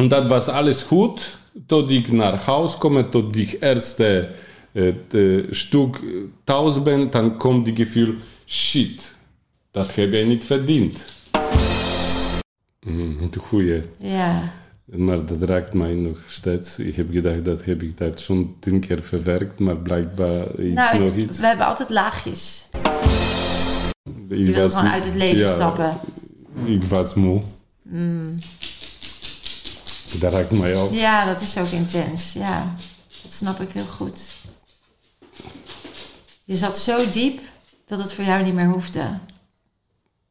Und das war alles gut, tot ich nach Haus komme, tot die erste äh, äh, Stück taus bin, dann kommt die Gefühl, shit, das habe ich nicht verdient. Mhm, goeie. Ja. Maar dat raakt mij nog steeds. Ik heb gedacht, dat heb ik dat schon tien keer verwerkt, maar blijkbaar iets Nou, het- nog iets. we hebben altijd laagjes. Ik Je wilt gewoon uit het leven ja, stappen. Ik was moe. Dat raakt mij ook. Ja, dat is ook intens. Ja, dat snap ik heel goed. Je zat zo diep dat het voor jou niet meer hoefde.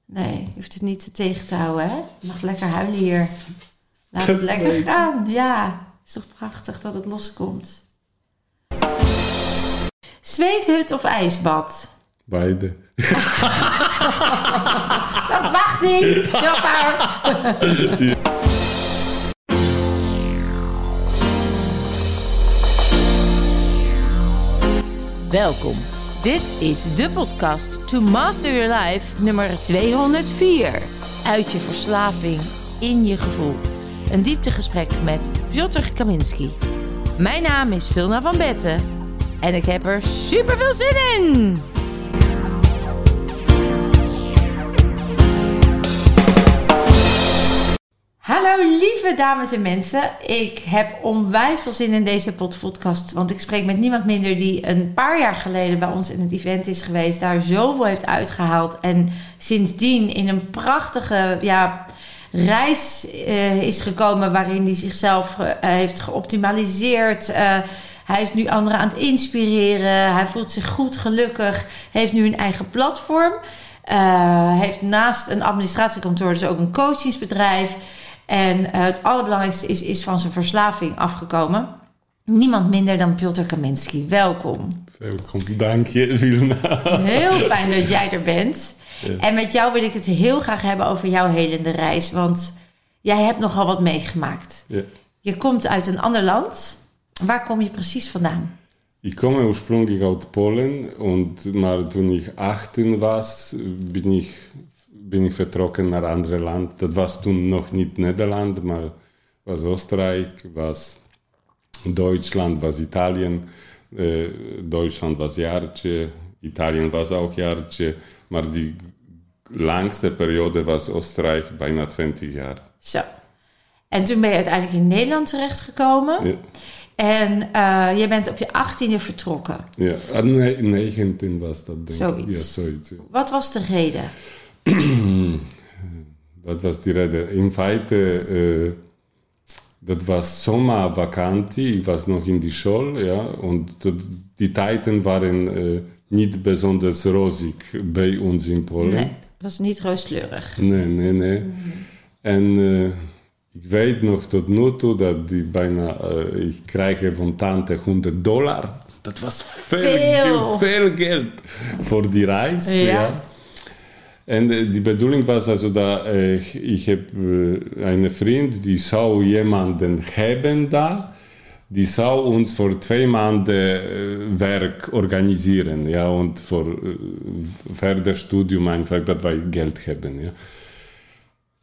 Nee, je hoeft het niet tegen te houden, hè? Je mag lekker huilen hier. Laat het lekker gaan. Ja, is toch prachtig dat het loskomt. Zweethut of ijsbad? Beide. Dat mag niet! Jotter! Welkom. Dit is de podcast To Master Your Life nummer 204. Uit je verslaving in je gevoel. Een dieptegesprek met Piotr Kaminski. Mijn naam is Vilna van Betten en ik heb er super veel zin in. Hallo lieve dames en mensen. Ik heb onwijs veel zin in deze pod- podcast. Want ik spreek met niemand minder die een paar jaar geleden bij ons in het event is geweest. Daar zoveel heeft uitgehaald. En sindsdien in een prachtige ja, reis eh, is gekomen waarin hij zichzelf eh, heeft geoptimaliseerd. Eh, hij is nu anderen aan het inspireren. Hij voelt zich goed, gelukkig. Heeft nu een eigen platform. Heeft naast een administratiekantoor dus ook een coachingsbedrijf. En eh, het allerbelangrijkste is, is van zijn verslaving afgekomen. Niemand minder dan Piotr Kaminski. Welkom. Welkom. Dank je, Vilna. Heel fijn dat jij er bent. Ja. En met jou wil ik het heel graag hebben over jouw helende reis. Want jij hebt nogal wat meegemaakt. Ja. Je komt uit een ander land. Waar kom je precies vandaan? Ich komme ursprünglich aus Polen und mal, toen ich 18 war, bin ich, bin ich vertrokken naar andere Land. Dat was toen nog niet Nederland, maar was Oostenrijk, was Deutschland, was Italien. Äh, Deutschland was jaartje, Italien was auch jaartje, maar die langste periode was Oostenrijk, bijna 20 jaar. Zo. En toen ben je uiteindelijk in Nederland terechtgekomen. Ja, En eh, je bent op je achttiende vertrokken. ja. Ah, ne- 19 was dat, denk ik. Zoiets. Ja, zoiets. ja. Wat was de reden? Wat was die reden? In feite, äh, dat was Sommervakantie, ich war noch in die Schule, ja, und die Zeiten waren äh, nicht besonders rosig bei uns in Polen. Nee, was niet rooskleurig. Nee, nee, nee. En äh, ik weet nog tot nu toe dat die bijna, äh, ik krijg van tante 100 dollar. Dat was veel, Veel. veel geld voor die reis. Ja. Ja. En die bedoeling was also, da äh, ich habe eine Freund, die zou jemanden hebben da, die zou uns voor twee maanden äh, Werk organisieren, ja, und für äh, verder Studium einfach, dat wij Geld hebben, ja.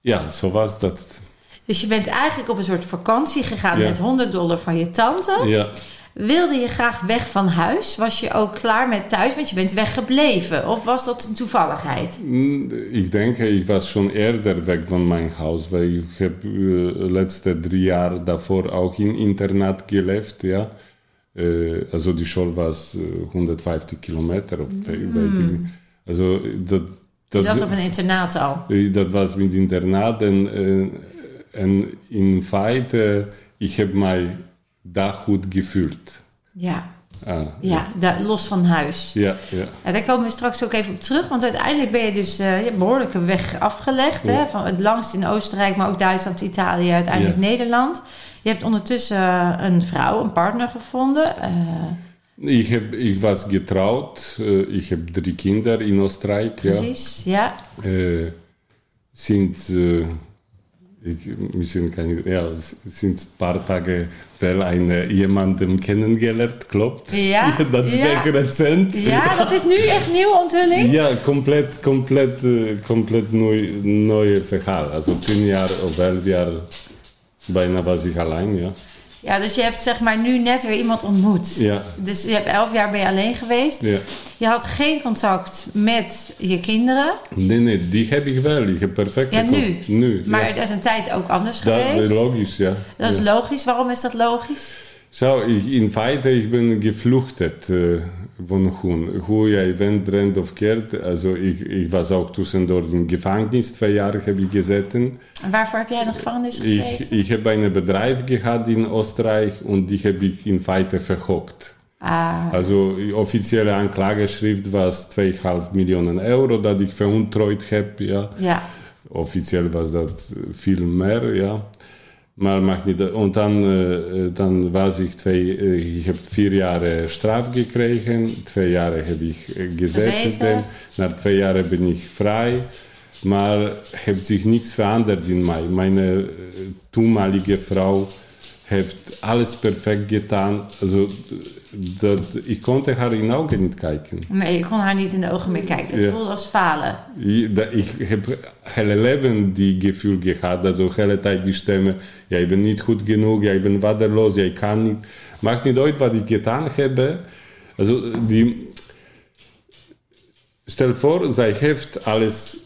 Ja, zo was dat. Dus je bent eigenlijk op een soort vakantie gegaan Ja. met 100 dollar van je tante. Ja, Wilde je graag weg van huis? Was je ook klaar met thuis? Want je bent weggebleven. Of was dat een toevalligheid? Mm, ik denk, ik was schon eerder weg van mijn huis, ik heb uh, letzte drie jaar daarvoor ook in internaat geleefd, ja. Uh, also die school was uh, 150 kilometer of weet ik. Also dat, Je dat, zat op een internaat al. Eh, Dat was met internaat en, eh, en in feite, ik heb mij daar goed gevoeld. Ja, Ah, ja daar, los van huis. ja, ja. Ja, daar komen we straks ook even op terug. Want uiteindelijk ben je dus eh, je weg afgelegd. Hè? Ja. Van het langst in Oostenrijk, maar ook Duitsland, Italië, uiteindelijk Ja. Nederland. Je hebt ondertussen eh, een vrouw, een partner gevonden. Eh, Ik, heb, ik was getrouwd, ik heb drie kinderen in Oostenrijk. Ja. precies, ja. Sinds, ik, misschien kan ja, sinds een paar dagen wel een, eh, jemanden kennengelernt, klopt? Ja, dat is ja. echt recent. Ja, dat is nu echt nieuwe onthulling. Ja, compleet, compleet, eh, compleet nieuw, nieuw verhaal. Also tien jaar of elf jaar Bijna was ik alleen, ja. Ja, dus je hebt zeg maar nu net weer iemand ontmoet. Ja, Dus je hebt elf jaar ben je alleen geweest. ja. Je had geen contact met je kinderen. Nee, nee, die heb ik wel. Ik heb perfect. Ja, nu. Nu, Maar ja. dat is een tijd ook anders Dat geweest. is logisch, ja. Dat is logisch. Waarom is dat logisch? Zo, ik, in feite, ik ben gevluchtet äh, von hun. Hoe jij bent, rent of keert. Also, ik, ik was ook tussendoor in gevangenis. Twee jaar heb ik gezeten. En waarvoor heb jij in de gevangenis Ik, gezeten? ik heb een bedrijf gehad in Oostenrijk en die heb ik in feite verhoogd. Ah, Also, die offizielle Anklageschrift was 2,5 Millionen Euro dat ik veruntreut heb. Ja. ja. Offiziell was dat veel meer, ja. Maar mag niet. En dan, eh, dan was ik twee, eh, ik heb vier jaar straf gekregen. Twee jaar heb ik eh, gezeten. Gezeten. Na twee jaar ben ik vrij. Maar heeft zich niets veranderd in mij. Mijn eh, toenmalige vrouw heeft alles perfect gedaan. Also, dat, ik konnte haar in de ogen niet kijken. Nee, je kon haar niet in de ogen meer kijken. Het Ja. voelde als falen. Ik, dat- ik heb hele leven die gevoel gehad, also hele tijd die stemmen, jij bent niet goed genoeg, jij bent waardeloos, jij kan niet. Maakt niet uit wat ik gedaan heb. Also die, stel voor, zij heeft alles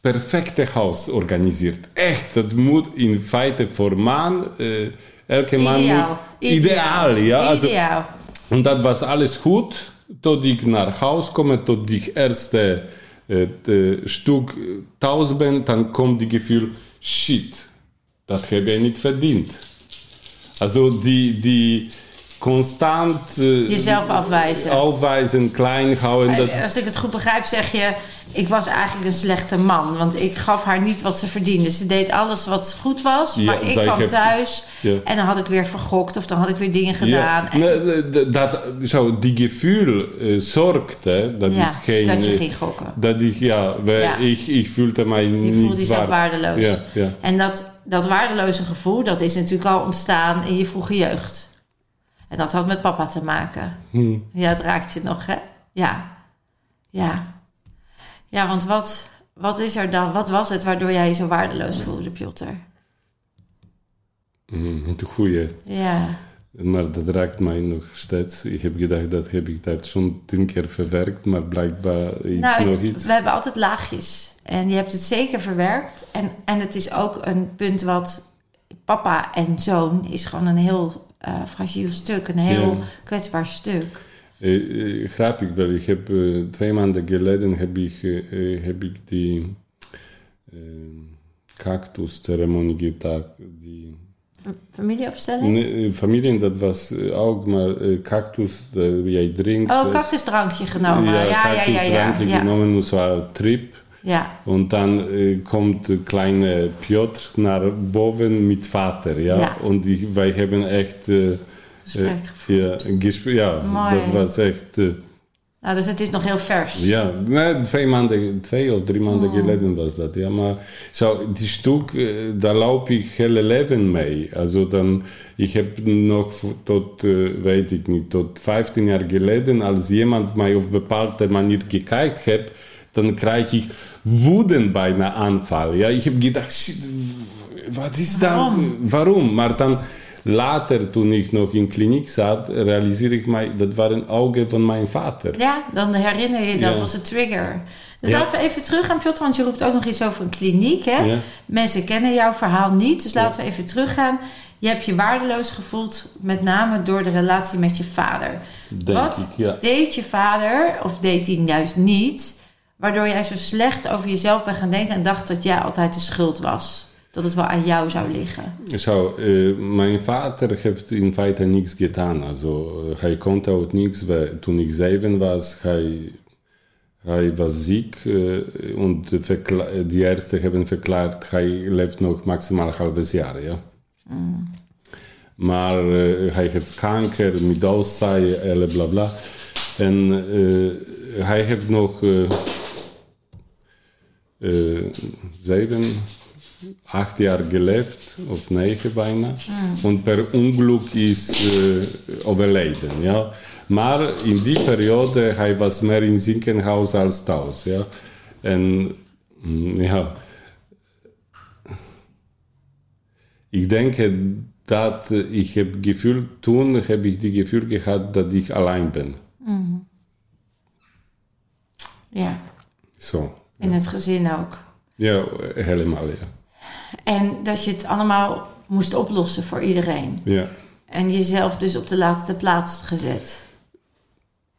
perfecte huis organisiert. Echt, dat moet in feite voor man, eh, elke man Ideaal. moet ideaal, ja. Also, Ideaal. En dat was alles goed, tot ik naar huis kom, tot ik eerste eh, eh, stuk thuis ben, dan komt die gevoel, shit, dat heb ik niet verdiend. Also die, die constant eh, Jezelf afwijzen. afwijzen, klein houden, dat, Als ik het goed begrijp, zeg je... ik was eigenlijk een slechte man. Want ik gaf haar niet wat ze verdiende. Ze deed alles wat goed was. Ja, maar ik kwam thuis Ja. en dan had ik weer vergokt... of dan had ik weer dingen gedaan. Ja, En- nee, dat, zo, die gevoel eh, zorgt, hè, dat is geen... dat je ging gokken. dat ik, ja, Ja. Ik, ik voelde mij Je niet voelde jezelf waard. waardeloos. En dat, dat waardeloze gevoel, dat is natuurlijk al ontstaan in je vroege jeugd. En dat had met papa te maken. Hm. Ja, het raakt je nog, hè? Ja. Ja. Ja, want wat, wat is er dan? Wat was het waardoor jij je zo waardeloos voelde? Mm, de goeie. Ja. Maar dat raakt mij nog steeds. Ik heb gedacht, dat heb ik dat zo'n tien keer verwerkt, maar blijkbaar iets Nou, het- nog iets. we hebben altijd laagjes. En je hebt het zeker verwerkt. En, en het is ook een punt wat papa en zoon is gewoon een heel eh fragiel stuk. Een heel Ja. kwetsbaar stuk. Eh, grappig wel. Ik heb twee maanden geleden heb ik, heb ik die cactus-ceremonie gedaan. Die, familieopstelling? nee, familie, dat was ook, maar cactus, jij drinkt. Oh, cactusdrankje genomen. Ja, ja, ja, ja. Ja, ja. genomen, een trip. Ja. Und dann äh, kommt kleine Piotr nach boven mit Vater, ja. Ja. Und ich, wij hebben echt, äh, Gesprek äh, ja, ja Mooi. dat was echt, Nou, dus het is nog heel vers. ja, nee, twee maanden, twee of drie maanden Oh. geleden was dat, ja. Maar zo, die stuk, äh, daar loop ik hele leven mee. Also dan, ik heb nog tot, äh, weet ik niet, tot 15 jaar geleden, als jemand mij op bepaalde manier gekijkt heeft, dan krijg ik woeden bijna aanval. Ja, ik heb gedacht, shit, wat is dat? Waarom? Waarom? Maar dan later, toen ik nog in kliniek zat, realiseerde ik mij, dat waren ogen van mijn vader. Ja, dan herinner je dat Ja. was de trigger. Dus Ja. laten we even teruggaan, Piotr, want je roept ook nog iets over een kliniek. Hè? Ja. Mensen kennen jouw verhaal niet, dus laten we even teruggaan. Je hebt je waardeloos gevoeld, met name door de relatie met je vader. Denk Wat ik, ja. deed je vader, of deed hij juist niet, waardoor jij zo slecht over jezelf bent gaan denken en dacht dat jij altijd de schuld was? Dat het wel aan jou zou liggen. Zo, eh, mijn vader heeft in feite niks gedaan. Also, eh, hij kon ook niks. Toen ik zeven was, hij, hij was ziek. eh, en de, ärzte hebben verklaard, hij leeft nog maximaal een half jaar. Ja. Maar eh, hij heeft kanker, en bla bla. En hij heeft nog eh, zeven, acht jaar geleefd, of negen bijna. En per ongeluk is eh, overleden. Ja. Maar in die periode, hij was meer in ziekenhuis als thuis. Ja. En mm, ja, ich denke, dat äh, ich habe Gefühl, tun, habe ich die Gefühl gehabt, dass ich allein bin. Ja, Zo. In het gezin ook. Ja, helemaal, ja. En dat je het allemaal moest oplossen voor iedereen. Ja, En jezelf dus op de laatste plaats gezet.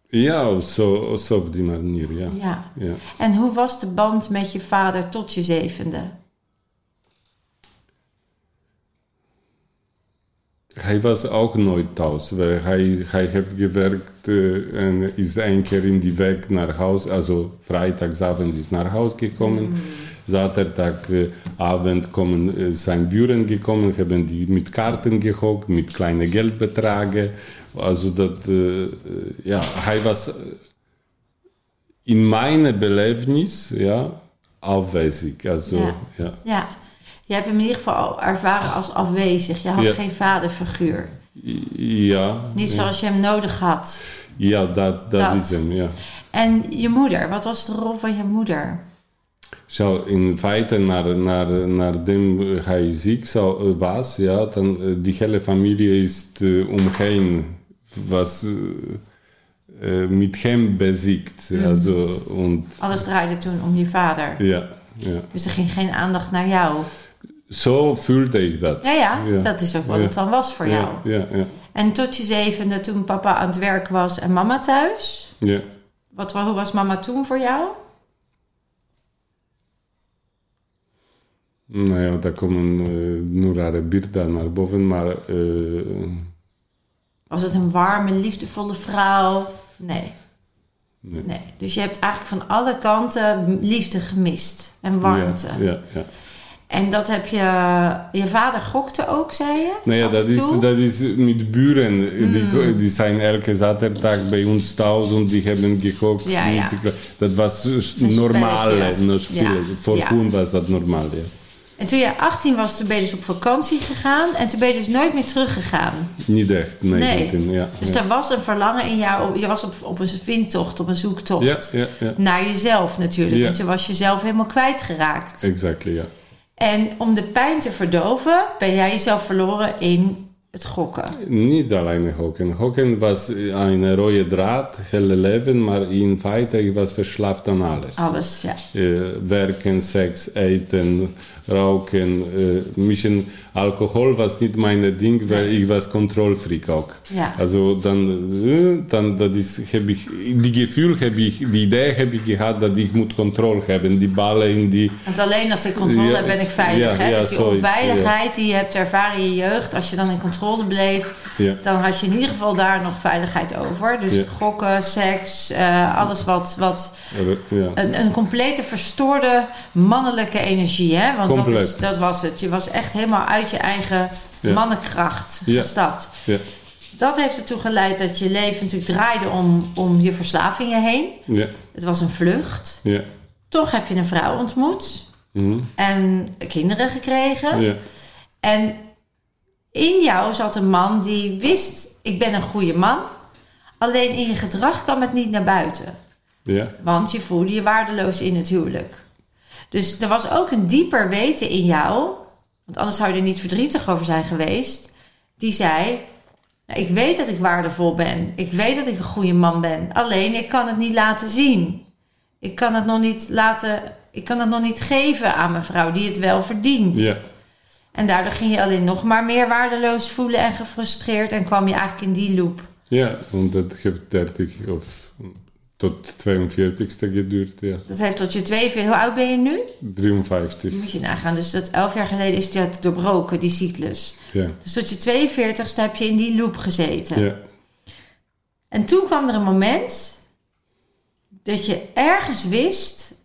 ja zo, zo op die manier, ja. Ja. ja. En hoe was de band met je vader tot je zevende? Hij was ook nooit thuis, hij, hij heeft gewerkt äh, en is een keer in die weg naar huis, also freitagsavond is naar huis gekomen. Zaterdagavond komen äh, zijn buren gekommen, hebben die met kaarten gehockt, met kleine geldbedragen. Also dat, äh, ja, hij was äh, in mijn belevenis, ja, afwezig. Also, Ja. ja. Ja. Je hebt hem in ieder geval ervaren als afwezig. Je had Ja. geen vaderfiguur. Ja, Niet ja. zoals je hem nodig had. ja dat, dat, Dat. is hem, ja. En je moeder, wat was de rol van je moeder? Zo, in feite, naar, naar, naardem hij ziek zou, was, ja, dan eh, die hele familie is eh, omheen, was eh, eh, met hem beziekt. Also, und, Alles draaide toen om je vader. ja, ja. Dus er ging geen aandacht naar jou. Zo voelde ik dat. Ja, ja, dat is ook wat Ja. het dan was voor jou. Ja. En tot je zevende, toen papa aan het werk was en mama thuis. ja. Wat, hoe was mama toen voor jou? Nou ja, daar komen eh, nu rare beelden naar boven, maar eh, Was het een warme, liefdevolle vrouw? Nee. Nee. nee. Dus je hebt eigenlijk van alle kanten liefde gemist en warmte. Ja, ja, ja. En dat heb je... Je vader gokte ook, zei je? Nou ja, Af dat is, dat is met buren. Mm. Die, die zijn elke zaterdag bij ons thuis en die hebben gekocht. Ja, ja. Dat was Een normaal. Ja, Voor hun was dat normaal, ja. En toen je 18 was, toen ben je dus op vakantie gegaan. En toen ben je dus nooit meer teruggegaan. Niet echt, nee. Nee. Martin, ja, Dus ja. er was een verlangen in jou. Je was op, op een vindtocht, op een zoektocht. Ja, ja, ja. Naar jezelf natuurlijk. Want je was jezelf helemaal kwijtgeraakt. Exactly, ja. En om de pijn te verdoven, ben jij jezelf verloren in het gokken. Niet alleen hocken. Hocken was een rode draad, hele leven, maar in feite ik was verslaafd aan alles. Alles, ja. Eh, werken, seks, eten, rauchen. Äh, bisschen Alkohol was nicht mein Ding, weil ich was Kontrollfreak auch. Ja. Also dann, äh, dann das ist, hab ich, die Gefühl habe ich, die Idee habe ich gehabt, dass ich muss Kontrolle haben, die Ballen in die... Want alleen als ik controle Ja, heb, ben ik veilig. ja, hè? ja, dus die onveiligheid die je hebt ervaren in je jeugd, als je dan in controle bleef, Ja. dan had je in ieder geval daar nog veiligheid over. Dus gokken, seks, eh, alles wat, wat Ja. een, een complete verstoorde mannelijke energie. Hè? Want dat, is, dat was het. Je was echt helemaal uit je eigen Ja. mannenkracht Ja. gestapt. Ja. Dat heeft ertoe geleid dat je leven natuurlijk draaide om, om je verslavingen heen. Ja. Het was een vlucht. Ja. Toch heb je een vrouw ontmoet Mhm. en kinderen gekregen. Ja. En in jou zat een man die wist, ik ben een goede man. Alleen in je gedrag kwam het niet naar buiten. Ja. Want je voelde je waardeloos in het huwelijk. Dus er was ook een dieper weten in jou. Want anders zou je er niet verdrietig over zijn geweest. Die zei, nou, ik weet dat ik waardevol ben. Ik weet dat ik een goede man ben. Alleen ik kan het niet laten zien. Ik kan het nog niet laten... Ik kan het nog niet geven aan mijn vrouw die het wel verdient. Ja. En daardoor ging je alleen nog maar meer waardeloos voelen en gefrustreerd. En kwam je eigenlijk in die loop. Ja, und das heeft 30 of tot 42ste geduurd, ja. Dat heeft tot je 42... Hoe oud ben je nu? 53, Moet je nagaan. Dus dat elf jaar geleden is dat doorbroken, die cyclus. ja. Dus tot je 42ste heb je in die loop gezeten. Ja. En toen kwam er een moment dat je ergens wist...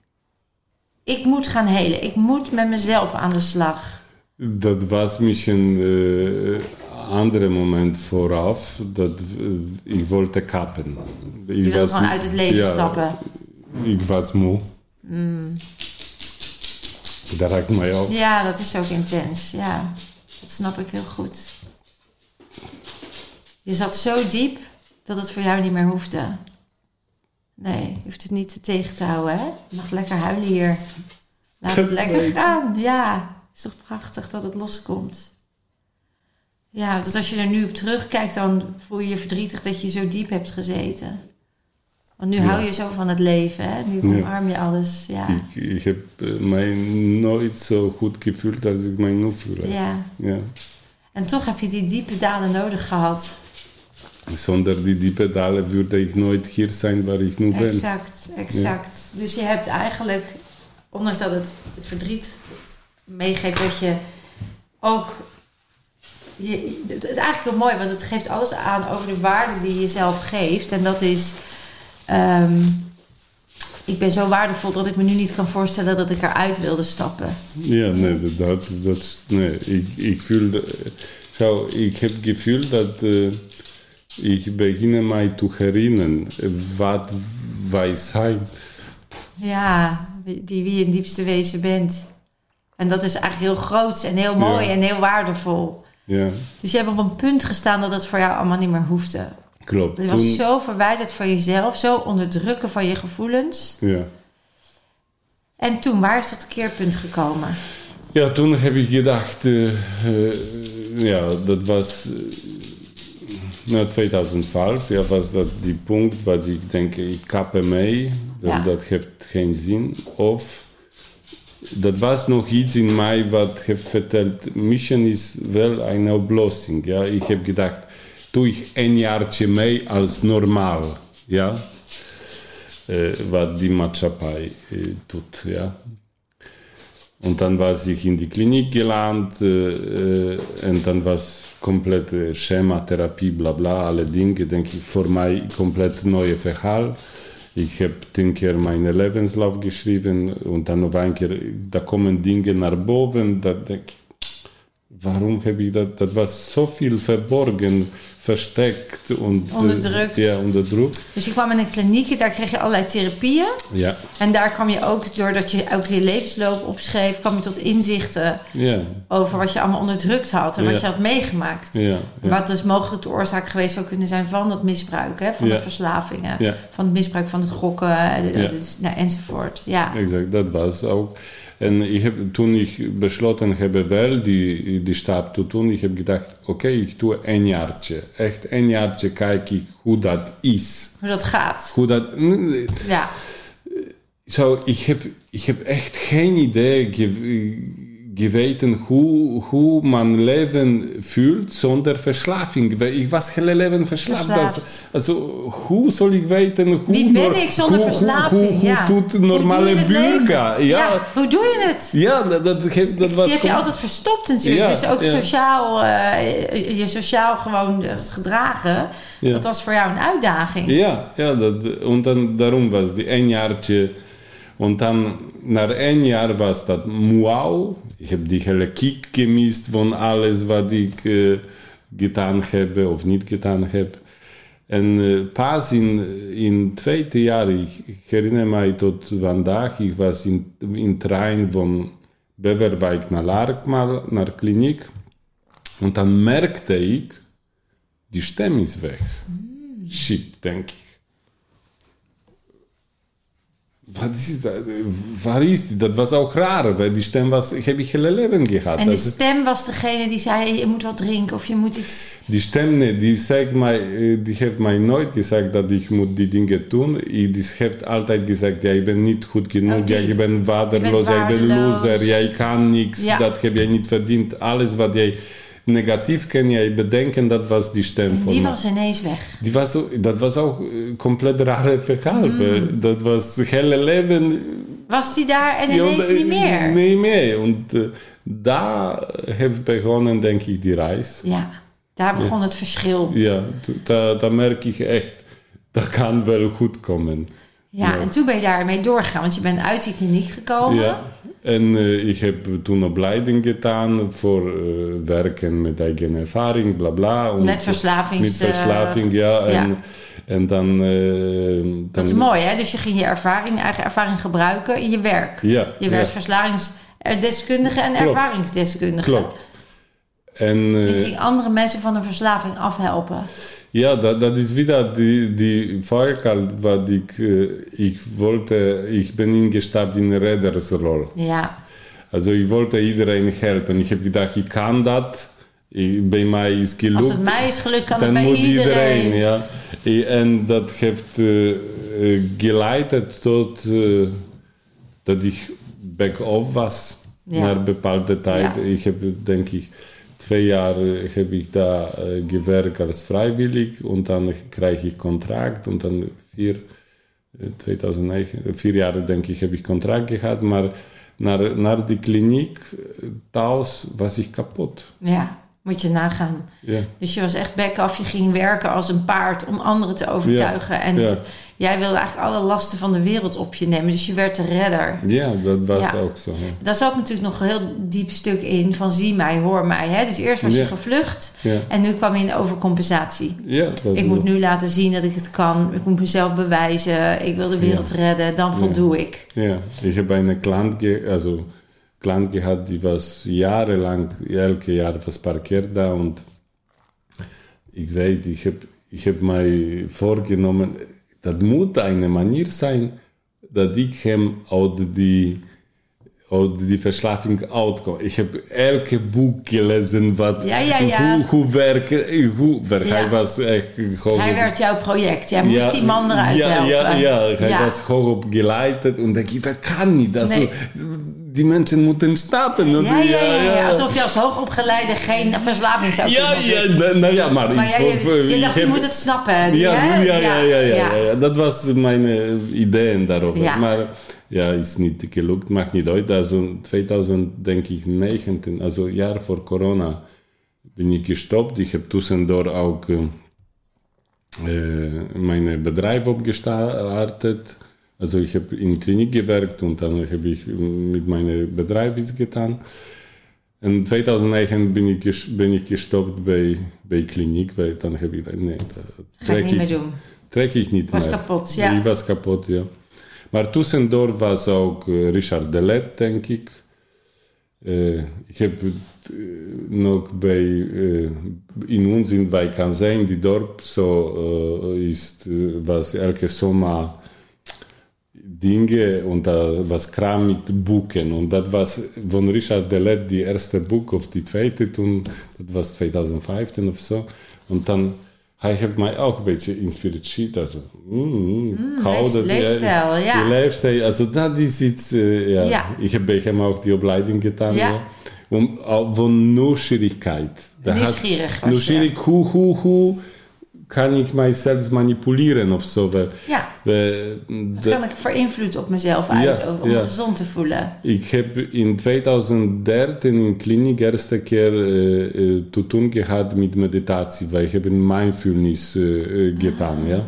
Ik moet gaan helen. Ik moet met mezelf aan de slag. Dat was misschien een andere moment vooraf dat eh, ik wilde kappen. Ik Je wilde gewoon uit het leven ja, stappen. Ik was moe. Dat raakt mij ook. Ja, dat is ook intens. Ja, dat snap ik heel goed. Je zat zo diep dat het voor jou niet meer hoefde. Nee, je hoeft het niet tegen te houden, hè? Je mag lekker huilen hier. Laat het lekker gaan. Ja, is toch prachtig dat het loskomt. Ja, dat als je er nu op terugkijkt, dan voel je je verdrietig dat je zo diep hebt gezeten. Want nu Ja. hou je zo van het leven, hè? Nu omarm je alles. Ja. Ik, ik heb eh, mij nooit zo goed gevoeld als ik mij nu voel. ja. Ja. En toch heb je die diepe dalen nodig gehad. Zonder die diepe dalen würde ik nooit hier zijn waar ik nu ben. Exact, exact. Dus je hebt eigenlijk, ondanks dat het, het verdriet meegeeft, dat je ook. Je, het is eigenlijk heel mooi, want het geeft alles aan over de waarde die je jezelf geeft. En dat is. ehm, ik ben zo waardevol dat ik me nu niet kan voorstellen dat ik eruit wilde stappen. Ja, nee, dat, dat, nee, ik, ik voel, zo, ik heb gevoel dat eh, ik begin mij te herinneren wat wij zijn. Ja, wie- die wie je in het diepste wezen bent. En dat is eigenlijk heel groot en heel mooi Ja. en heel waardevol. Ja, Dus je hebt op een punt gestaan dat het voor jou allemaal niet meer hoefde. klopt. Je was Toen- zo verwijderd van jezelf, zo onderdrukken van je gevoelens. ja. En toen, waar is dat keerpunt gekomen? ja, toen heb ik gedacht, eh, eh, ja, dat was uh, na 2012, ja, was dat die punt waar ik denk, ik kappe mee, dat, Ja. dat heeft geen zin. Of dat was nog iets in mij wat heeft verteld, mission is wel een oplossing. Ja? Ik heb gedacht, doe ik een jaartje mee als normaal. Ja? Eh, wat die maatschappij eh, doet. Ja? Und dann war ich in die Klinik gelandet äh, und dann war es komplett äh, Schematherapie, bla bla, alle Dinge, denke ich, für mich komplett neue Verhalt. Ich habe den Kehr meinen Lebenslauf geschrieben und dann noch ein Kehr, da kommen Dinge nach boven, da denke ich, warum habe ich das, das war so viel verborgen, versteckt und... äh, Unterdrückt. Ja, unterdrückt. Dus je kwam in een kliniek, daar kreeg je allerlei therapieën. Ja, En daar kwam je ook, doordat je ook je levensloop opschreef, kwam je tot inzichten ja, over wat je allemaal onderdrukt had en wat je had meegemaakt. ja. Wat dus mogelijk de oorzaak geweest zou kunnen zijn van dat misbruik, hè? van de verslavingen, Ja. van het misbruik van het gokken eh, dus, nou, enzovoort. Ja. Exact, dat was ook. En ik heb, toen ik besloten heb wel die, die stap te doen, ik heb gedacht, oké, ik doe een jaartje. Echt een jaartje kijk ik hoe dat is. Hoe dat gaat. Hoe dat... Ja. Zo, ik heb, ik heb echt geen idee geweten hoe, hoe mijn leven voelt zonder verslaving. Ik was heel leven verslaafd. Verslaafd. Also, hoe zal ik weten hoe... Wie ben ik zonder hoe, verslaving? Hoe, hoe, ja. doet een Hoe normale burger? Ja. Hoe doe je het? Ja, dat, dat, dat was... je hebt je altijd verstopt natuurlijk. Ja, dus ook sociaal, eh, je sociaal gewoon eh, gedragen. Dat was voor jou een uitdaging. Ja, ja dat, en dan, daarom was die een jaartje. En dan, na een jaar was dat wauw. Ik heb die hele kick gemist van alles wat ik eh, gedaan heb of niet gedaan heb. En eh, pas in, in het tweede jaar, ik, ik herinner mij tot vandaag, ik was in, in trein van Beverwijk naar Larkmaal, naar kliniek. En dan merkte ik, die stem is weg. Shit, denk ik. Wat is dat? Waar is die? Dat was ook raar, die stem was, heb ik hele leven gehad. En de stem was degene die zei: je moet wat drinken of je moet iets. die stem, nee, die, zegt mij, die heeft mij nooit gezegd dat ik moet die dingen doen. Die heeft altijd gezegd, jij bent niet goed genoeg, Oh, jij bent waardeloos, jij bent waardeloos. loser, jij kan niks, Ja. dat heb jij niet verdiend. Alles wat jij negatief kan jij bedenken, dat was die stem voor die was ineens weg. Die was dat was ook een compleet rare verhaal. Mm. Dat was het hele leven Was die daar en ineens eh, niet meer? Niet meer. En eh, daar heeft begonnen, denk ik, die reis. Ja, daar begon het verschil. Ja, daar merk ik echt, dat kan wel goed komen. Ja, en toen ben je daarmee doorgegaan, want je bent uit die kliniek gekomen. Ja. En eh, ik heb toen opleiding gedaan voor eh, werken met eigen ervaring, bla bla. Met verslavings... Met verslaving, ja. En, ja. en dan, eh, dan... Dat is mooi, hè? Dus je ging je ervaring, eigen ervaring gebruiken in je werk. Ja, Je werd ja, verslavingsdeskundige en Klopt. ervaringsdeskundige. klopt. En, Je eh, ging andere mensen van een verslaving afhelpen. Ja, dat, dat is wieder die, die Feuerkalt, wat ik, eh, ik wollte, ik ben ingestapt in Reddersrol. Ja, Also ich wollte iedereen helpen. Ich habe gedacht, ich kann das, Ik, bij mij is gelukt. Als het mij is gelukt, kan dan het bij moet iedereen. ja. En dat heeft eh, eh, geleid tot eh, dat ik back-off was Ja. naar bepaalde tijd. Ja. Ik heb, denk ik, twee jaar eh, heb ik daar eh, gewerkt als vrijwillig en dan krijg ik contract en dan vier, eh, 2009, eh, vier jaar denk ik heb ik contract gehad, maar naar, naar die kliniek thuis was ik kapot. Ja, moet je nagaan. Ja. Dus je was echt bek af. Je ging werken als een paard om anderen te overtuigen. En ja. jij wilde eigenlijk alle lasten van de wereld op je nemen. Dus je werd de redder. Ja, dat was ook zo. hè. Daar zat natuurlijk nog een heel diep stuk in van zie mij, hoor mij. Hè? Dus eerst was je gevlucht en nu kwam je in overcompensatie. ja dat Ik moet nu laten zien dat ik het kan. Ik moet mezelf bewijzen. Ik wil de wereld redden. Dan voldoe ik. Ja, ich habe eine Klant, ge also Klant gehabt, die was jahrelang, elke jaar was parkiert da und ich weiß, ich habe ich hab mir vorgenommen, das muss eine Manier sein, dass ich hem aus die aus die Verschlafung outkomme. Ich habe elke Buch gelesen, was Ja, ja, ja. hoe, hoe werken, hoe werken. Ja. Hij was echt gewoon Hij werd jouw project. Jij moest die man eruit ja, helpen. Ja, ja, hij Ja. was hoog geleitet und denk ich, das kann nicht. Also, Nee. Die Menschen moeten snappen. und Ja, ja, ja, ja. Alsof je als hoogopgeleide geen verslaving zou Ja, kunnen ja, ontwikkelen. na, nou ja, maar, Maar ik, jij, je dacht, je moet het snappen. die, ja, hè? ja, ja, ja, ja, ja. ja, Dat was mijn eh, ideeën daarover. Ja. Maar ja, is niet gelukt, maakt niet uit. Also 2000, denk ik, 19, also jaar voor corona, ben ik gestopt. Ik heb tussendoor ook eh, eh, mijn bedrijf opgestartet. Also ich habe in Klinik gewerkt und dann habe ich mit meinem Bedrijf iets getan. In 2009 bin ich, ges- bin ich gestoppt bei, bei Klinik, weil dann habe ich gedacht, nee, da Ga ik trek niet meer ich, doen. trek ich nicht Was mehr. kapot, ja. Ich was kaputt, ja. Maar tussendoor was ook eh, Richard Delet, denk ik. Eh, ik heb eh, nog bij, eh, in ons in Wijk aan Zijn, die dorp, zo eh, is, eh, was elke zomer Dinge und da was Kram mit Buchen. Und das war von Richard Delet die erste Buch auf die zweite und das war 2015 oder so. Und dann hij heeft mij ook een beetje geïnspireerd. Also, mm, koude, leef- leefstijl, ja. Die leefstijl, also dat is iets, eh, ja. Ja. Ik heb bij hem ook die opleiding gedaan. Ja. Ja. Om, al- van nieuwsgierigheid. Daar had- Nieuwsgierig was je. Kan ik mijzelf manipuleren of zo. We, Ja, we, wat kan ik voor invloed op mezelf uitoefenen om ja. me gezond te voelen? Ik heb in 2013 in kliniek eerste keer uh, te doen gehad met meditatie, weil ich habe mindfulness uh, getan, ja.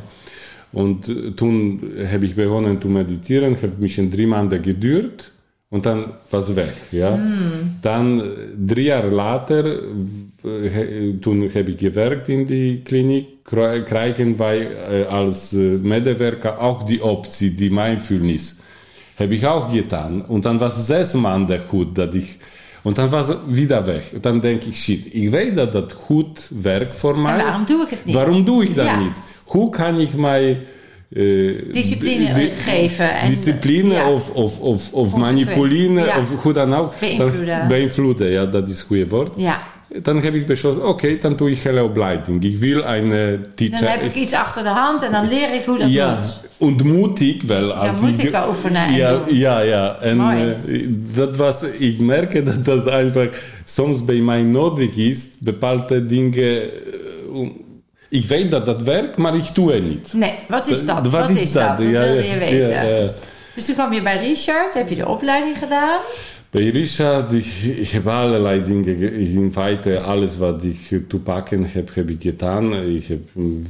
Und toen heb ich begonnen zu meditieren, hat mich in drei Monate gedauert und dann war es weg, ja. Dann äh, drei Jahre later, äh, heb ich gewerkt in die Klinik, kri- kriegen wir äh, als äh, Medewerker auch die Optie, die Mindfulness. Habe ich auch getan. Und dann war es sechs Monate gut, dass ich. Und dann war es wieder weg. Und dann denke ich, shit, ich weiß, dass das gut werkt für mich. Waarom doe ik het niet? Warum doe ich das Ja. nicht? Hoe kann ich mij äh, Discipline di- geven en- discipline ja. of, of, of, of manipuleren Ja. of hoe dan ook. Beïnvloeden. Dan- Beïnvloeden, ja, dat is het goede woord. Ja, Dan heb ik besloten, oké, dan doe ik hele opleiding. Ik wil een eh, teacher. dan heb ik iets achter de hand en dan leer ik hoe dat ja, moet. und mutig, weil als moet ik oefenen en ja, doen. Ja, ja. En Mooi. äh, dat was, ich merke, dass das einfach sonst bei mij nodig ist, bepaalde Dinge. um- Ich weiß, dass das werkt, maar ich tue niet. Nee, wat is dat? Wat Wat is is dat? dat? Dat Ja, wilde je weten. ja, ja. Dus toen kwam je bij Richard, heb je de opleiding gedaan. Bei Richard, ich, ich habe allerlei Dinge, ge- ich in weiter alles, was ich äh, zu packen habe, habe ich getan. Ich habe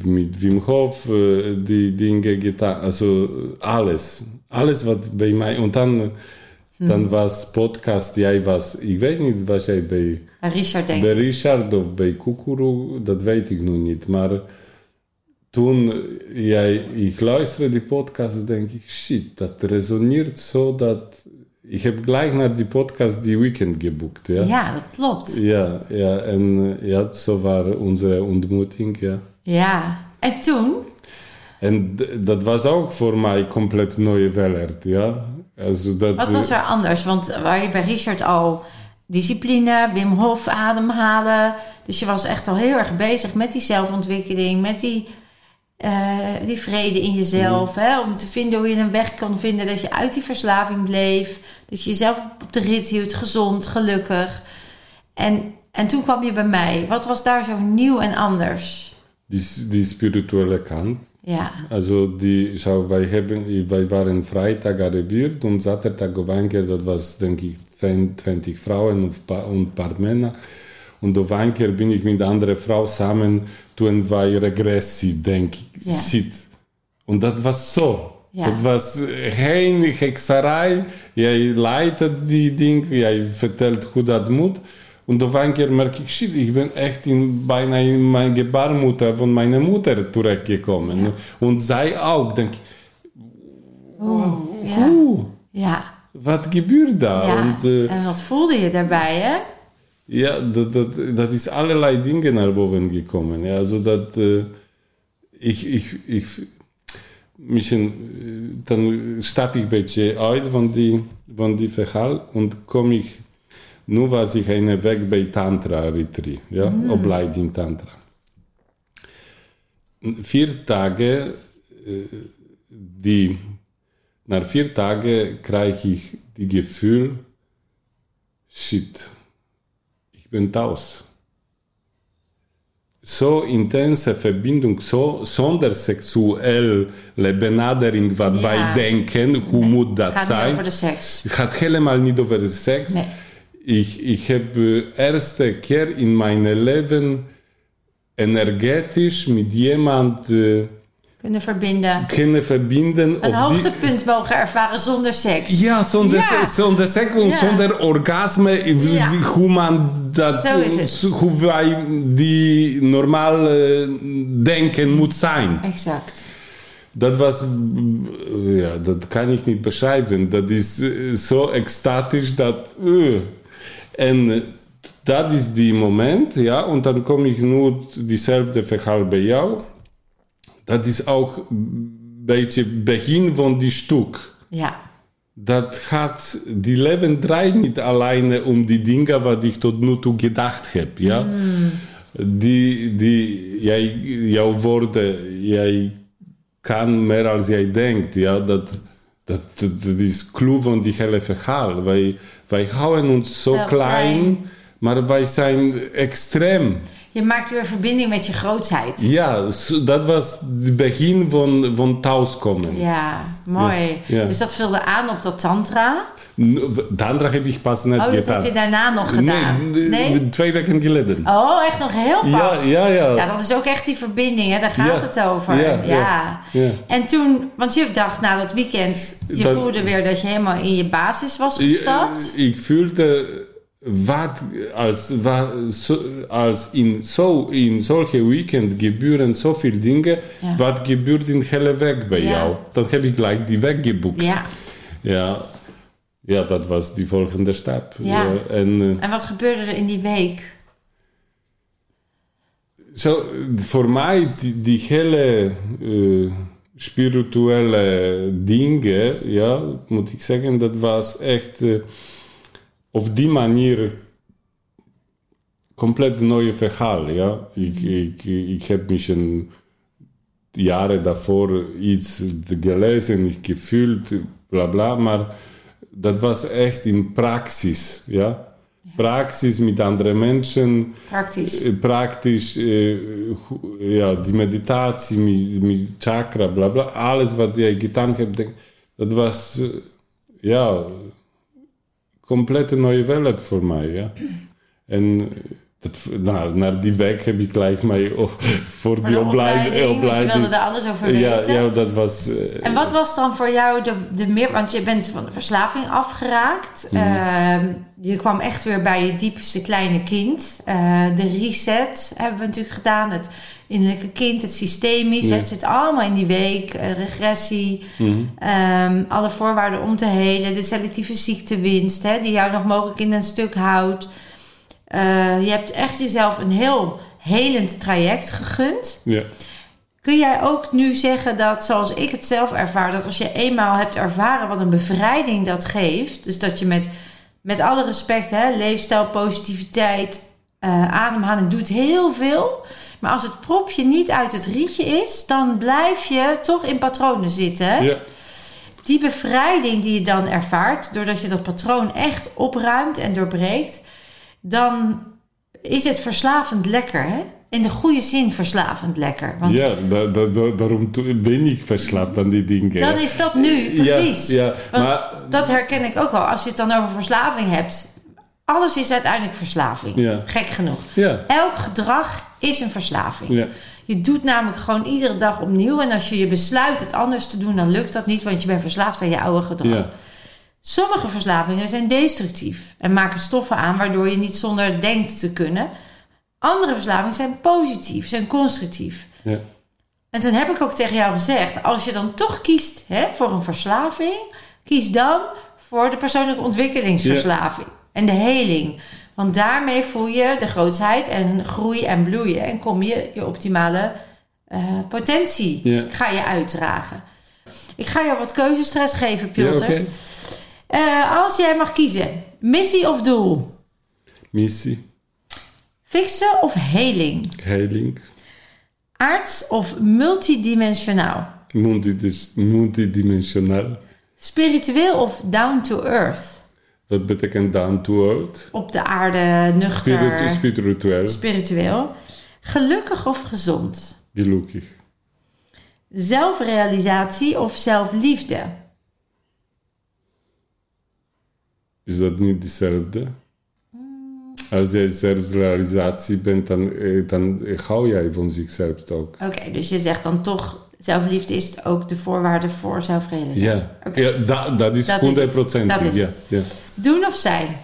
mit Wim Hof äh, die Dinge getan, also alles. Alles, was bei mir, und dann, dann war es Podcast, ich was, ich weiß nicht, was bei, Bij Richard denk ik. Richard of bei Kukuru, das weiß ich noch nicht, maar toen ja, ich luistere die Podcast, denke ich, shit, das resoniert so, dass ich habe gleich nach die Podcast die Weekend gebucht, ja. Ja, dat klopt. Ja, ja, en ja, so war unsere Ontmoeting, ja. Ja. En toen? En dat was ook voor mij compleet nieuwe wereld, ja. Wat was er anders? Want waar je bij Richard al discipline, Wim Hof ademhalen. Dus je was echt al heel erg bezig met die zelfontwikkeling, met die, eh, die vrede in jezelf. Hè? Om te vinden hoe je een weg kan vinden dat je uit die verslaving bleef. Dat je jezelf op de rit hield, gezond, gelukkig. En, en toen kwam je bij mij. Wat was daar zo nieuw en anders? Die, die spirituele kant. Ja, Also die, schau, wij, hebben, wij waren vrijdag arriviert und zaterdag op een keer, dat was denk ik 20 vrouwen und pa- und een paar Männer. Und auf een keer bin ich mit andere Frau samen toen wij regressie, denk ik, Ja. zit. Und dat was zo. Ja. Dat was geen hekserij. Jij leitet die ding, jij vertelt hoe dat moet. Und auf een keer merk ik, shit, ik ben echt in, bijna in mijn gebaarmoeder van mijn moeder terechtgekomen. Und zij ook. Denk, ik, Oeh, ja. ja. wat gebeurt daar? ja. Und, eh, En wat voelde je daarbij, hè? Ja, dat, dat, dat is allerlei dingen naar boven gekomen. Ja, zodat uh, ik, ik, ik misschien, uh, dan stap ik een beetje uit van die, van die verhaal en kom ik, nu was ik een week bij Tantra Retreat, ja, opleiding Tantra. Vier dagen, uh, die, na vier dagen krijg ik die gevoel, shit, ich bin taus. So intense Verbindung, so sondersexuelle benadering wat Ja. wij denken, hoe moet dat Gaat niet zijn. over de seks. Het gaat helemaal niet over de seks. Nee. Ik, ik heb uh, eerste keer in mijn leven energetisch met iemand uh, Kunnen verbinden. kunnen verbinden. Een of die, hoogtepunt mogen ervaren zonder seks. ja, zonder, Ja. zonder seks Ja. zonder orgasme, Ja. hoe man dat, hoe wij die normaal eh, denken moet zijn. Exact. Dat was, eh, ja, dat kan ik niet beschrijven. Dat is eh, zo extatisch dat, eh. En eh, dat is die moment, ja, en dan kom ik nu diezelfde verhaal bij jou. Dat is ook een beetje begin van die stuk. Ja. Dat gaat, die leven draait niet alleen om die dingen wat ik tot nu toe gedacht heb. Ja? Die, die, jij, jouw woorden, jij kan meer als jij denkt. Ja? Dat, dat, dat, dat is clue van die hele verhaal. Wij, wij houden ons zo Zo klein, klein. maar wij zijn extreem. Je maakt weer verbinding met je grootheid. Ja, dat was het begin van, van thuiskomen. Ja, mooi. Ja, ja. Dus dat vulde aan op dat tantra. Tantra heb ik pas net Oh, dat gedaan. heb je daarna nog gedaan. Nee, Nee? twee weken geleden. Oh, echt nog heel Ja, pas. ja, ja. Ja, dat is ook echt die verbinding, hè? daar gaat Ja. het over. Ja, Ja, ja, ja. En toen, want je dacht na dat weekend, je Dat- voelde weer dat je helemaal in je basis was gestapt. Ja, Ik voelde wat als, wat, zo, als in, zo, in solche weekend gebeuren zoveel dingen. Ja. Wat gebeurt in de hele week bij Ja. jou? Dan heb ik gleich die weg geboekt. Ja. Ja. Ja, dat was die volgende stap. Ja. en, eh, En wat gebeurde er in die week? Zo, voor mij, die, die hele eh, spirituele dingen, ja, moet ik zeggen, dat was echt eh, op die manier compleet een nieuwe verhaal. Ja. Ik, ik, ik heb misschien jaren daarvoor iets gelezen, gevoeld, bla bla, maar dat was echt in praxis. Ja. Praxis met andere mensen. Praktisch. Eh, praktisch, eh, ja, die meditatie met, met chakra, bla bla, alles wat jij gedaan hebt, dat was, eh, ja, compleet een nieuwe wereld voor mij, ja. En dat, nou, naar die week heb ik gelijk mij voor die opleiding. opleiding, dus je wilde daar alles over weten. ja, dat was... eh, En wat was dan voor jou de, de meer... Want je bent van de verslaving afgeraakt. Ehm, je kwam echt weer bij je diepste kleine kind. Eh, de reset hebben we natuurlijk gedaan. Het innerlijke kind, het systemisch. Ja. Het zit allemaal in die week. eh, regressie. mhm. ehm, alle voorwaarden om te helen. De selectieve ziektewinst. Hè, die jou nog mogelijk in een stuk houdt. Eh, je hebt echt jezelf een heel helend traject gegund. ja. Kun jij ook nu zeggen dat, zoals ik het zelf ervaar, dat als je eenmaal hebt ervaren wat een bevrijding dat geeft, dus dat je met, met alle respect, hè, leefstijl, positiviteit, eh, ademhaling doet heel veel. Maar als het propje niet uit het rietje is, dan blijf je toch in patronen zitten. Ja. Die bevrijding die je dan ervaart, doordat je dat patroon echt opruimt en doorbreekt, dan is het verslavend lekker, hè? In de goede zin verslavend lekker. Want Ja, da, da, da- daarom ben ik verslaafd aan die dingen. dan is dat nu, precies. Ja, ja. Maar Dat herken ik ook wel. Als je het dan over verslaving hebt. Alles is uiteindelijk verslaving. Ja. Gek genoeg. ja, Elk gedrag is een verslaving. ja, Je doet namelijk gewoon iedere dag opnieuw. En als je je besluit het anders te doen, dan lukt dat niet. Want je bent verslaafd aan je oude gedrag. ja, Sommige verslavingen zijn destructief. En maken stoffen aan waardoor je niet zonder denkt te kunnen. Andere verslavingen zijn positief, zijn constructief. ja. En toen heb ik ook tegen jou gezegd: als je dan toch kiest hè, voor een verslaving, kies dan voor de persoonlijke ontwikkelingsverslaving en de heling. Want daarmee voel je de grootheid en groei en bloeien en kom je je optimale eh, potentie Ja. ga je uitdragen. Ik ga jou wat keuzestress geven, Ja, oké. Eh, als jij mag kiezen, missie of doel, Missie, fixen of heling, heiling, aards of multidimensionaal, multidis- multidimensionaal. spiritueel of down to earth. Wat betekent down to earth? op de aarde, nuchter, Spiritu, spiritueel, spiritueel. Gelukkig of gezond? gelukkig. Zelfrealisatie of zelfliefde? Is dat niet hetzelfde? Als jij zelfrealisatie bent, dan, eh, dan hou jij van zichzelf ook. Oké, dus je zegt dan toch, zelfliefde is ook de voorwaarde voor zelfrealisatie. Ja, Oké. ja da- dat is Dat is het. 100%. Dat is ja, ja. Doen of zijn?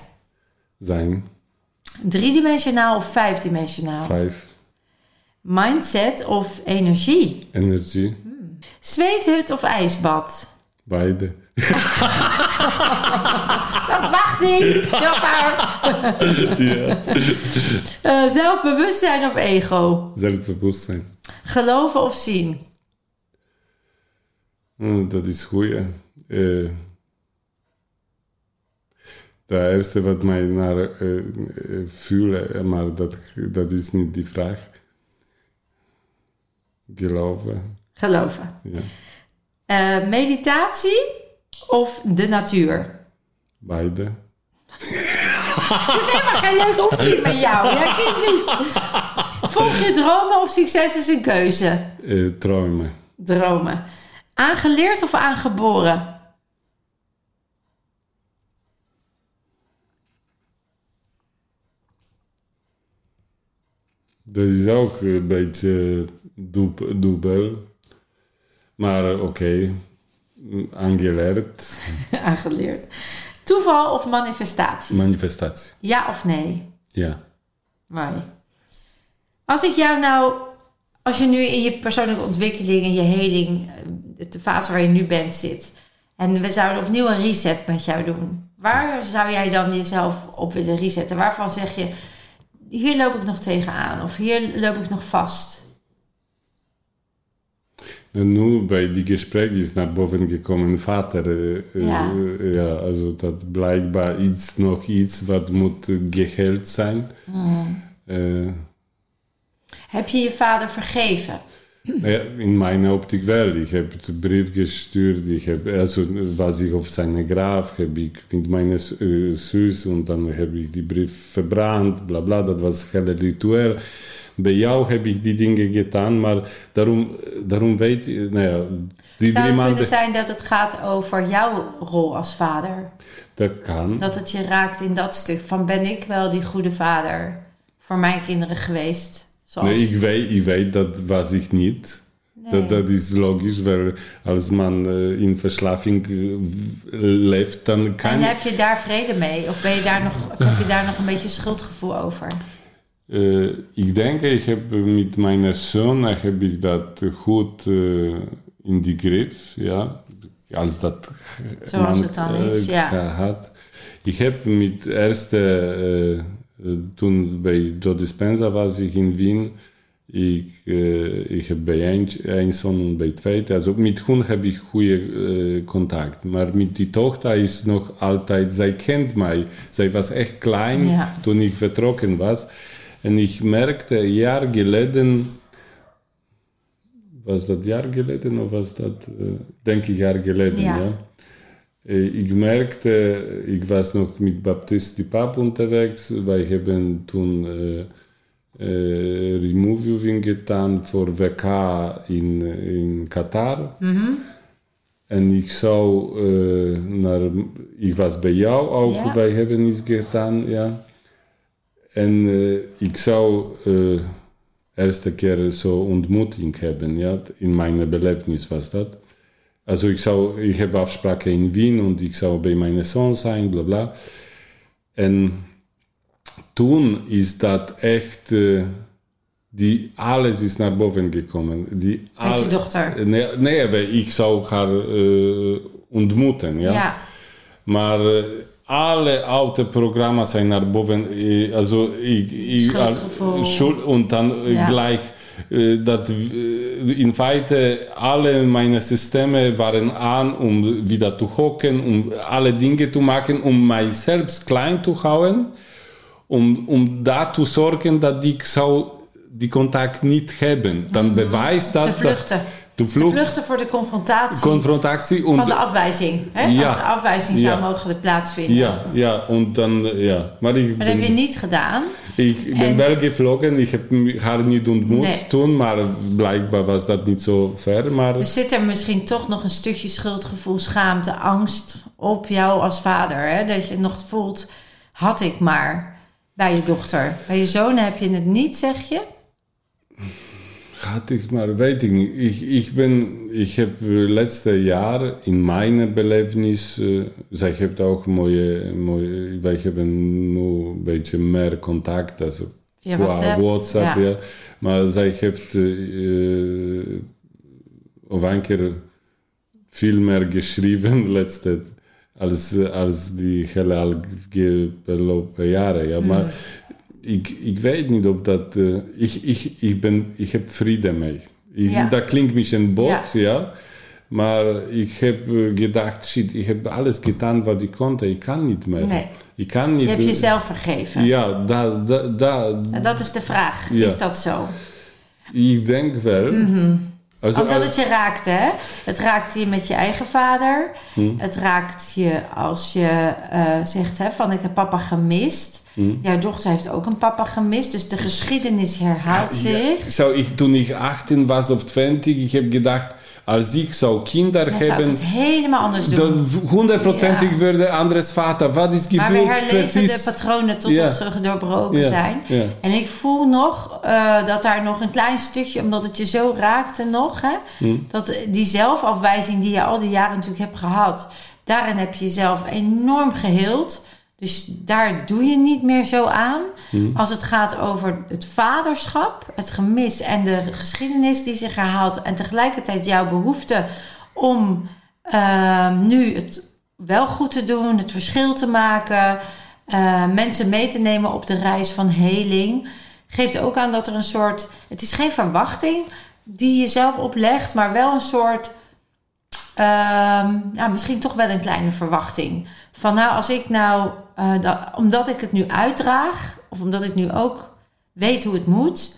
Zijn, Driedimensionaal of vijfdimensionaal? vijf, Mindset of energie? energie, Zweethut of ijsbad? beide. Dat mag niet! Ja. Eh, zelfbewustzijn of ego? Zelfbewustzijn. Geloven of zien? Hm, dat is goed, ja. Eh, de eerste wat mij naar voelen, maar dat, dat is niet die vraag. Geloven, Geloven. ja. Meditatie of de natuur? Beide. Het is helemaal geen leuke oefening met jou. Ja, kies niet. Volg je dromen of succes is een keuze? Eh, dromen. Dromen. Aangeleerd of aangeboren? Dat is ook een beetje dubbel. Maar oké, aangeleerd. Aangeleerd. Toeval of manifestatie? Manifestatie. Ja of nee? Ja. Mooi. Als ik jou nou, als je nu in je persoonlijke ontwikkeling en je heling, de fase waar je nu bent, zit, en we zouden opnieuw een reset met jou doen, waar zou jij dan jezelf op willen resetten? Waarvan zeg je, hier loop ik nog tegenaan of hier loop ik nog vast? En nu bij die gesprek is naar boven gekomen vader. eh, eh, Ja. eh, ja, also dat blijkbaar iets, nog iets wat moet eh, geheeld zijn. Eh, Heb je je vader vergeven? Ja, in mijn optiek wel. Ik heb de brief gestuurd. Ik heb, also was ik op zijn graf, heb ik met mijn uh, zus en dan heb ik die brief verbrand, bla bla. Dat was hele ritueel. Bij jou heb ik die dingen gedaan, maar daarom, daarom weet je, nou ja, die Zou het maanden, kunnen zijn dat het gaat over jouw rol als vader? dat kan. Dat het je raakt in dat stuk van ben ik wel die goede vader voor mijn kinderen geweest? Zoals... Nee, ik weet, ik weet dat was ik niet. Nee. Dat, dat is logisch, weil als man eh, in verslaving eh, leeft, dan kan En heb je daar vrede mee? Of ben je daar nog, heb je daar nog een beetje schuldgevoel over? Eh, ik denk, ik heb met mijn zoon heb ik dat goed eh, in die grip, ja. Als dat Zoals man, het dan eh, is, ja. gehad. Ik heb met eerste, eh, eh, toen bij Joe Dispenza was ik in Wien, Ik, äh, ich habe bei ein, ein Sohn und bei zweiten, also mit Hund habe ich goede äh, Kontakt. Maar mit die Tochter ist noch altijd, zij kennt mij. Zij was echt klein Ja. toen ik vertrokken was. En ik merkte, een jaar geleden, was dat jaar geleden of was dat, äh, denk ik jaar geleden, Ja. ja. Äh, Ich merkte, ich war noch mit Baptisti Pap unterwegs, wij hebben toen äh, äh, removing getan voor WK in, in Qatar. En ik zou äh, naar, ik was bij jou ook, wij hebben iets gedaan, ja. En äh, ik zou äh, eerste keer zo ontmoeting hebben, ja. In mijn belevenis was dat. Also ich, zou, ich habe Afspraken in Wien und ich zou bei meinem Sohn sein, bla bla. En toen is dat echt, äh, die alles is naar boven gekomen. Die Met je dochter. Nee, nee, ich zou haar äh, ontmoeten, ja. Ja. Maar äh, alle oude Programme zijn naar boven. äh, Also ich, ich, Schuldgevoel. Schuld, und dann äh, Ja. gleich, äh, dat äh, in feite alle meine Systeme waren an, um wieder zu hocken, um alle Dinge zu machen, um mich selbst klein zu hauen, um, um da zu sorgen, dass ich so die Kontakt nicht haben. Dann beweist dat. Te vluchten. De Te vlucht, vluchten voor de confrontatie Confrontatie van de afwijzing. Hè? Ja. Want de afwijzing zou Ja. mogelijk plaatsvinden. Ja, ja, und dann, ja. Maar ik Maar dat heb je niet gedaan. ik ben En- wel gevlogen, ik heb haar niet ontmoet Nee. toen, maar blijkbaar was dat niet zo ver. Maar Dus zit er misschien toch nog een stukje schuldgevoel, schaamte, angst op jou als vader? Hè? Dat je nog voelt, had ik maar bij je dochter. Bij je zoon heb je het niet, zeg je? Had ik maar, weet ik niet. Ik, ik ben, ik heb eh, laatste jaar in mijn belevenis, uh, zij heeft ook mooie, mooie, wij hebben nu een beetje meer contact, also Ja, qua WhatsApp. WhatsApp, Ja. ja. Maar zij heeft uh, op een keer veel meer geschreven laatste als, als die hele afgelopen jaren. Ja. Maar ik, ik weet niet of dat... eh, ik, ik, ik, ben, ik heb vrede mee. Ik, Ja. Dat klinkt misschien bot, Ja. ja. Maar ik heb eh, gedacht, shit, ik heb alles gedaan wat ik kon. Ik kan niet meer. Nee. Ik kan niet... Je hebt jezelf vergeven. Ja, dat, dat, dat, is de vraag. Ja. Is dat zo? ik denk wel. Also, Omdat het je raakte, hè? Het raakte je met je eigen vader. Hm. Het raakt je als je eh, zegt hè, van ik heb papa gemist. Hm. Jouw dochter heeft ook een papa gemist. Dus de geschiedenis herhaalt zich. Zo, ik, toen ik 18 was of 20, ik heb gedacht, als ik zou kinderen Dan zou ik hebben, het helemaal anders doen. dan 100% Ja. werde anders vader. Wat is Maar we gebeurd? herleven Precies. de patronen tot Ja. ze doorbroken Ja, zijn. En ik voel nog eh, dat daar nog een klein stukje, omdat het je zo raakte nog, hè, Hm. dat die zelfafwijzing die je al die jaren natuurlijk hebt gehad, daarin heb je jezelf enorm geheeld. Dus daar doe je niet meer zo aan. Hm. Als het gaat over het vaderschap, het gemis en de geschiedenis die zich herhaalt. En tegelijkertijd jouw behoefte om ehm, nu het wel goed te doen, het verschil te maken, eh, mensen mee te nemen op de reis van heling. Geeft ook aan dat er een soort. Het is geen verwachting die je zelf oplegt, maar wel een soort. ehm, ja, misschien toch wel een kleine verwachting. Van nou, als ik nou, eh, da- omdat ik het nu uitdraag, of omdat ik nu ook weet hoe het moet,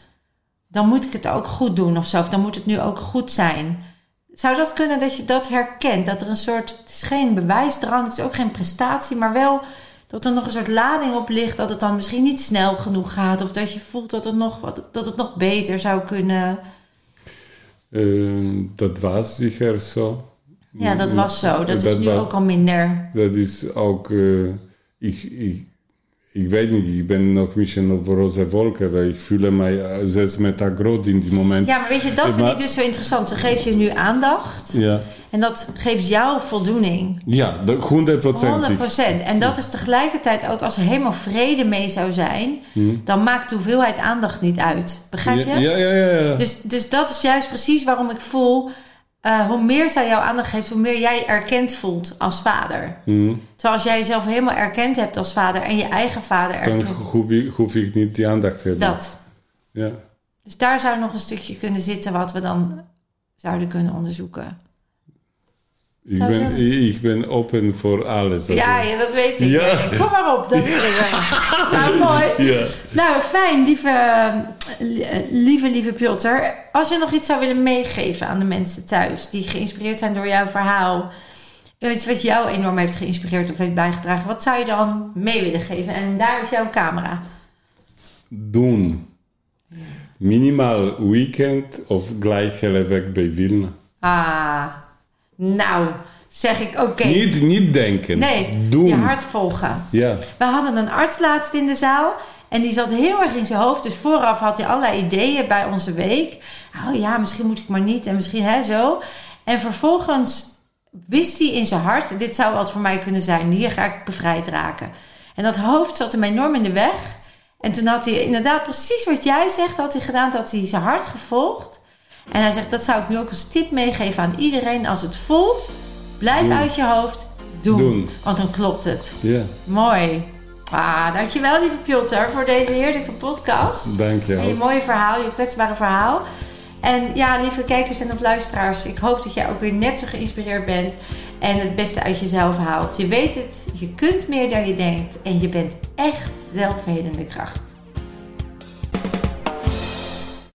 dan moet ik het ook goed doen of zo. Of dan moet het nu ook goed zijn. Zou dat kunnen dat je dat herkent? Dat er een soort, het is geen bewijsdrang, het is ook geen prestatie, maar wel dat er nog een soort lading op ligt, dat het dan misschien niet snel genoeg gaat, of dat je voelt dat het nog, dat het nog beter zou kunnen. Eh, dat was zeker zo. Ja, dat was zo. Dat, is Dat nu ook al minder. Dat is ook, eh, ik, ik, ik weet niet, ik ben nog misschien op roze wolken, weil ik voel mij eh, zes meter groot in die moment. Ja, maar weet je, dat vind Maar- ik dus zo interessant. Ze geeft je nu aandacht Ja, en dat geeft jou voldoening. ja dat- 100%. 100%. En dat is tegelijkertijd ook als er helemaal vrede mee zou zijn, dan maakt de hoeveelheid aandacht niet uit. Begrijp je? Hm. Ja, ja, ja. ja. Dus, dus dat is juist precies waarom ik voel, eh, hoe meer zij jou aandacht geeft, hoe meer jij erkend voelt als vader. Mhm. Terwijl als jij jezelf helemaal erkend hebt als vader en je eigen vader Dan erkent, hoef ik, hoef ik niet die aandacht te hebben. dat. Ja. Dus daar zou nog een stukje kunnen zitten wat we dan zouden kunnen onderzoeken. Ik Zou ben, ik ben open voor alles. Ja, ja, dat weet ik. Ja. Kom maar op, dat is Nou, mooi. Ja. Nou, fijn, lieve, lieve, lieve Piotr. Als je nog iets zou willen meegeven aan de mensen thuis die geïnspireerd zijn door jouw verhaal, iets wat jou enorm heeft geïnspireerd of heeft bijgedragen, wat zou je dan mee willen geven? En daar is jouw camera. Doen. Minimaal weekend of gleich hele week bij Wilna. Ah, nou, zeg ik oké. Niet, niet denken. Nee, Doen. je hart volgen. Ja. We hadden een arts laatst in de zaal. En die zat heel erg in zijn hoofd. Dus vooraf had hij allerlei ideeën bij onze week. Oh ja, misschien moet ik maar niet. En misschien hè, zo. En vervolgens wist hij in zijn hart... Dit zou wat voor mij kunnen zijn. Hier ga ik bevrijd raken. En dat hoofd zat hem enorm in de weg. En toen had hij inderdaad precies wat jij zegt... had hij gedaan. Dat had hij zijn hart gevolgd. En hij zegt, dat zou ik nu ook als tip meegeven aan iedereen. Als het voelt, blijf Doen. uit je hoofd. Doen. Doen. Want dan klopt het. Ja. Mooi. Ah, dankjewel lieve Piotr voor deze heerlijke podcast. Dank je En je mooie verhaal, je kwetsbare verhaal. En ja, lieve kijkers en of luisteraars, ik hoop dat jij ook weer net zo geïnspireerd bent en het beste uit jezelf haalt. Je weet het, je kunt meer dan je denkt en je bent echt zelfhelende kracht.